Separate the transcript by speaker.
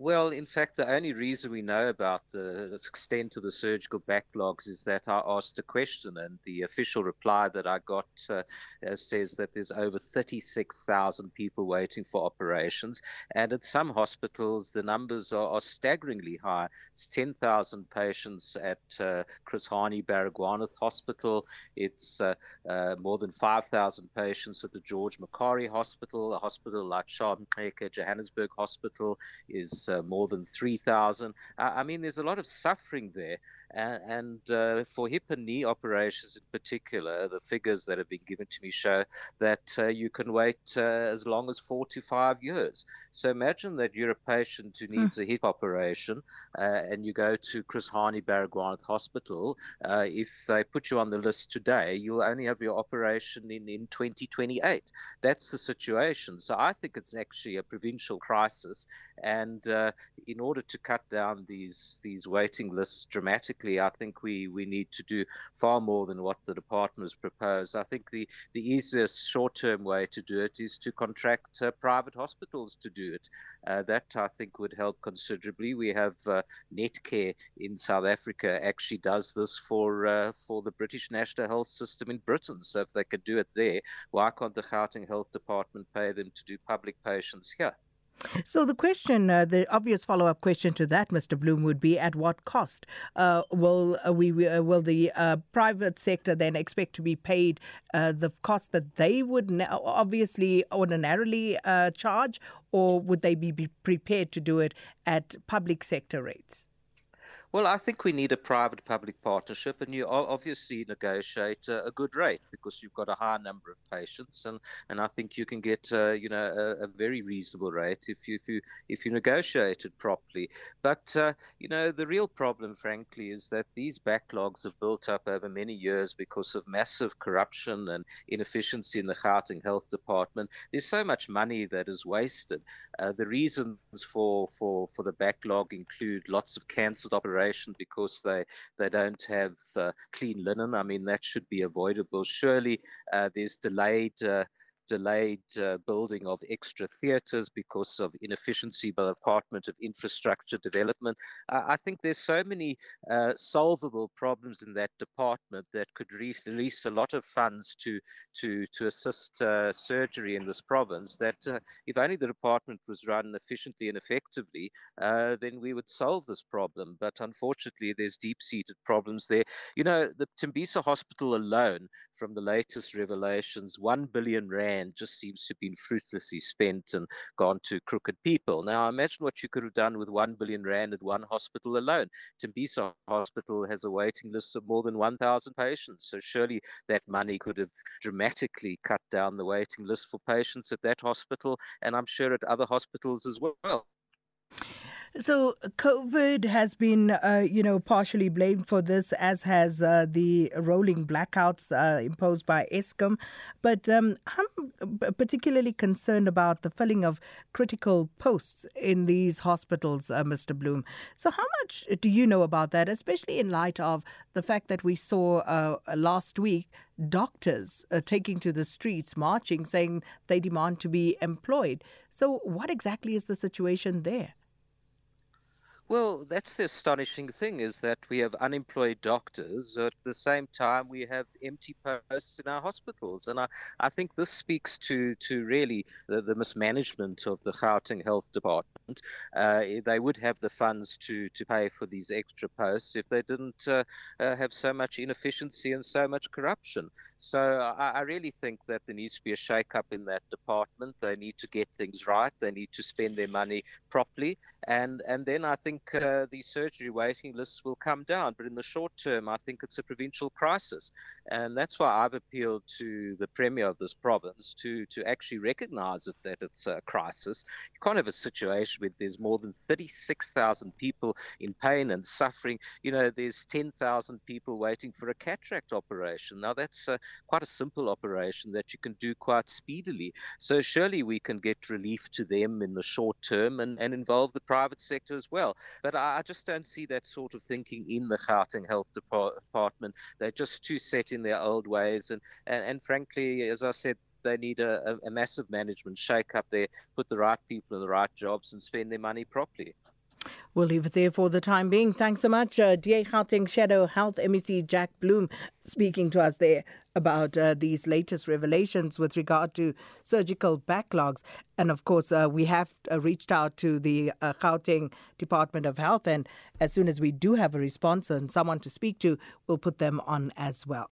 Speaker 1: Well, in fact, the only reason we know about the extent of the surgical backlogs is that I asked a question, and the official reply that I got uh, uh says that there's over 36,000 people waiting for operations. And at some hospitals, the numbers are, are staggeringly high. It's 10,000 patients at uh, Chris Hani Baragwanath Hospital. It's uh, uh more than 5,000 patients at the George Mukhari Hospital. A hospital like Charlotte Maxeke Johannesburg Hospital is uh, more than 3,000. I mean, there's a lot of suffering there. And, and uh, for hip and knee operations in particular, the figures that have been given to me show that uh, you can wait uh, as long as four to five years. So imagine that you're a patient who needs hmm. a hip operation and you go to Chris Hani Baragwanath Hospital. If they put you on the list today, you'll only have your operation in, in 2028. That's the situation. So I think it's actually a provincial crisis. And in order to cut down these, these waiting lists dramatically, I think we, we need to do far more than what the department has proposed. I think the, the easiest short term way to do it is to contract uh, private hospitals to do it. Uh, that I think would help considerably. We have uh, Netcare in South Africa actually does this for uh, for the British National Health System in Britain. So if they could do it there, why can't the Gauteng Health Department pay them to do public patients here?
Speaker 2: So the question, uh, the obvious follow-up question to that, Mr. Bloom, would be: At what cost uh, will uh, we uh, will the uh, private sector then expect to be paid uh, the cost that they would now obviously ordinarily charge, or would they be prepared to do it at public sector rates?
Speaker 1: Well, I think we need a private public partnership, and you obviously negotiate a, a, good rate because you've got a high number of patients, and, and I think you can get uh, you know a, a, very reasonable rate if you if you if you negotiate it properly. But uh, you know the real problem, frankly, is that these backlogs have built up over many years because of massive corruption and inefficiency in the Gauteng Health Department. There's so much money that is wasted. Uh, the reasons for for for the backlog include lots of cancelled operations because they they don't have uh, clean linen. I mean that should be avoidable. Surely uh, there's delayed uh, delayed uh, building of extra theatres because of inefficiency by the Department of Infrastructure Development. I think there's so many uh, solvable problems in that department that could release a lot of funds to to to assist uh, surgery in this province. That uh, if only the department was run efficiently and effectively, uh, then we would solve this problem. But unfortunately, there's deep-seated problems there. You know, the Tembisa Hospital alone, from the latest revelations, one billion rand land just seems to have been fruitlessly spent and gone to crooked people. Now, imagine what you could have done with one billion rand at one hospital alone. Tembisa Hospital has a waiting list of more than 1,000 patients, so surely that money could have dramatically cut down the waiting list for patients at that hospital, and I'm sure at other hospitals as well.
Speaker 2: So, COVID has been, uh, you know, partially blamed for this, as has uh, the rolling blackouts uh, imposed by Eskom. But um, I'm particularly concerned about the filling of critical posts in these hospitals, uh, Mr. Bloom. So, how much do you know about that, especially in light of the fact that we saw uh, last week doctors uh, taking to the streets, marching, saying they demand to be employed? So, what exactly is the situation there?
Speaker 1: Well, that's the astonishing thing is that we have unemployed doctors. At the same time, we have empty posts in our hospitals. And I, I think this speaks to, to really the, the mismanagement of the Gauteng Health Department. Uh, they would have the funds to, to pay for these extra posts if they didn't uh, uh, have so much inefficiency and so much corruption. So I, I really think that there needs to be a shake-up in that department. They need to get things right. They need to spend their money properly. And, and then I think think uh, the surgery waiting lists will come down. But in the short term, I think it's a provincial crisis. And that's why I've appealed to the Premier of this province to, to actually recognize it, that it's a crisis. You can't have a situation where there's more than 36,000 people in pain and suffering. You know, there's 10,000 people waiting for a cataract operation. Now, that's uh, quite a simple operation that you can do quite speedily. So, surely we can get relief to them in the short term and, and involve the private sector as well. But I just don't see that sort of thinking in the Gauteng Health Department. They're just too set in their old ways. And, and, and frankly, as I said, they need a, a massive management shake up there, put the right people in the right jobs, and spend their money properly.
Speaker 2: We'll leave it there for the time being. Thanks so much, uh, DA Gauteng Shadow Health MEC Jack Bloom, speaking to us there about uh, these latest revelations with regard to surgical backlogs. And of course, uh, we have uh, reached out to the uh, Gauteng Department of Health, and as soon as we do have a response and someone to speak to, we'll put them on as well.